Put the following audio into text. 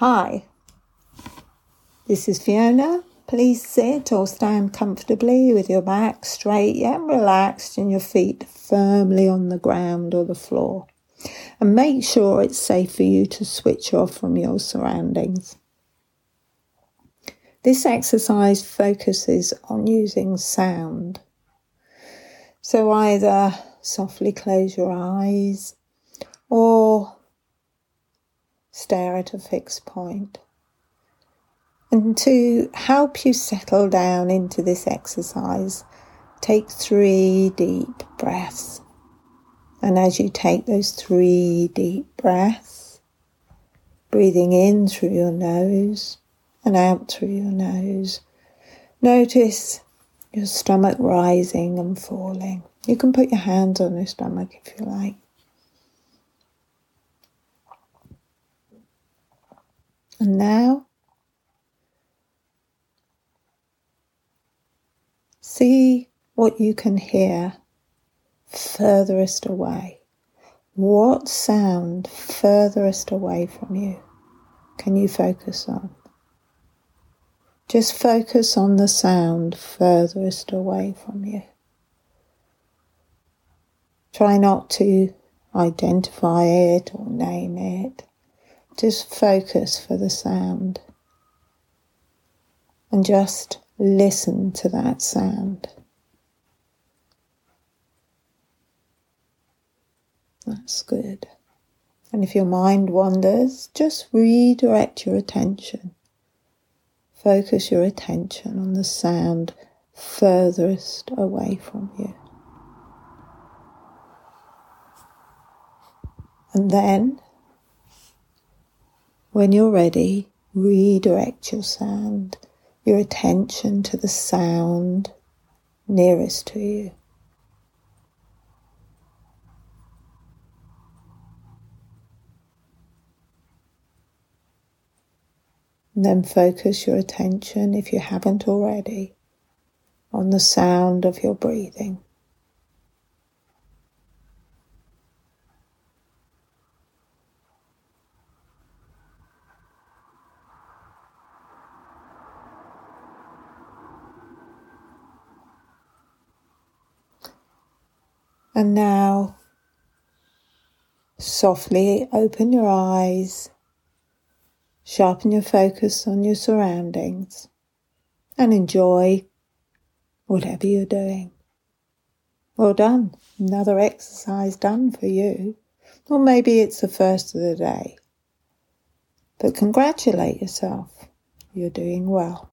Hi, this is Fiona. Please sit or stand comfortably with your back straight yet relaxed and your feet firmly on the ground or the floor. And make sure it's safe for you to switch off from your surroundings. This exercise focuses on using sound. So either softly close your eyes or stare at a fixed point. And to help you settle down into this exercise, take three deep breaths. And as you take those three deep breaths, breathing in through your nose and out through your nose, notice your stomach rising and falling. You can put your hands on your stomach if you like. And now, see what you can hear furthest away. What sound furthest away from you can you focus on? Just focus on the sound furthest away from you. Try not to identify it or name it. Just focus for the sound and just listen to that sound. That's good. And if your mind wanders, just redirect your attention. Focus your attention on the sound furthest away from you. And then when you're ready, redirect your sound, your attention to the sound nearest to you. And then focus your attention, if you haven't already, on the sound of your breathing. And now softly open your eyes, sharpen your focus on your surroundings, and enjoy whatever you're doing. Well done. Another exercise done for you. Or maybe it's the first of the day. But congratulate yourself. You're doing well.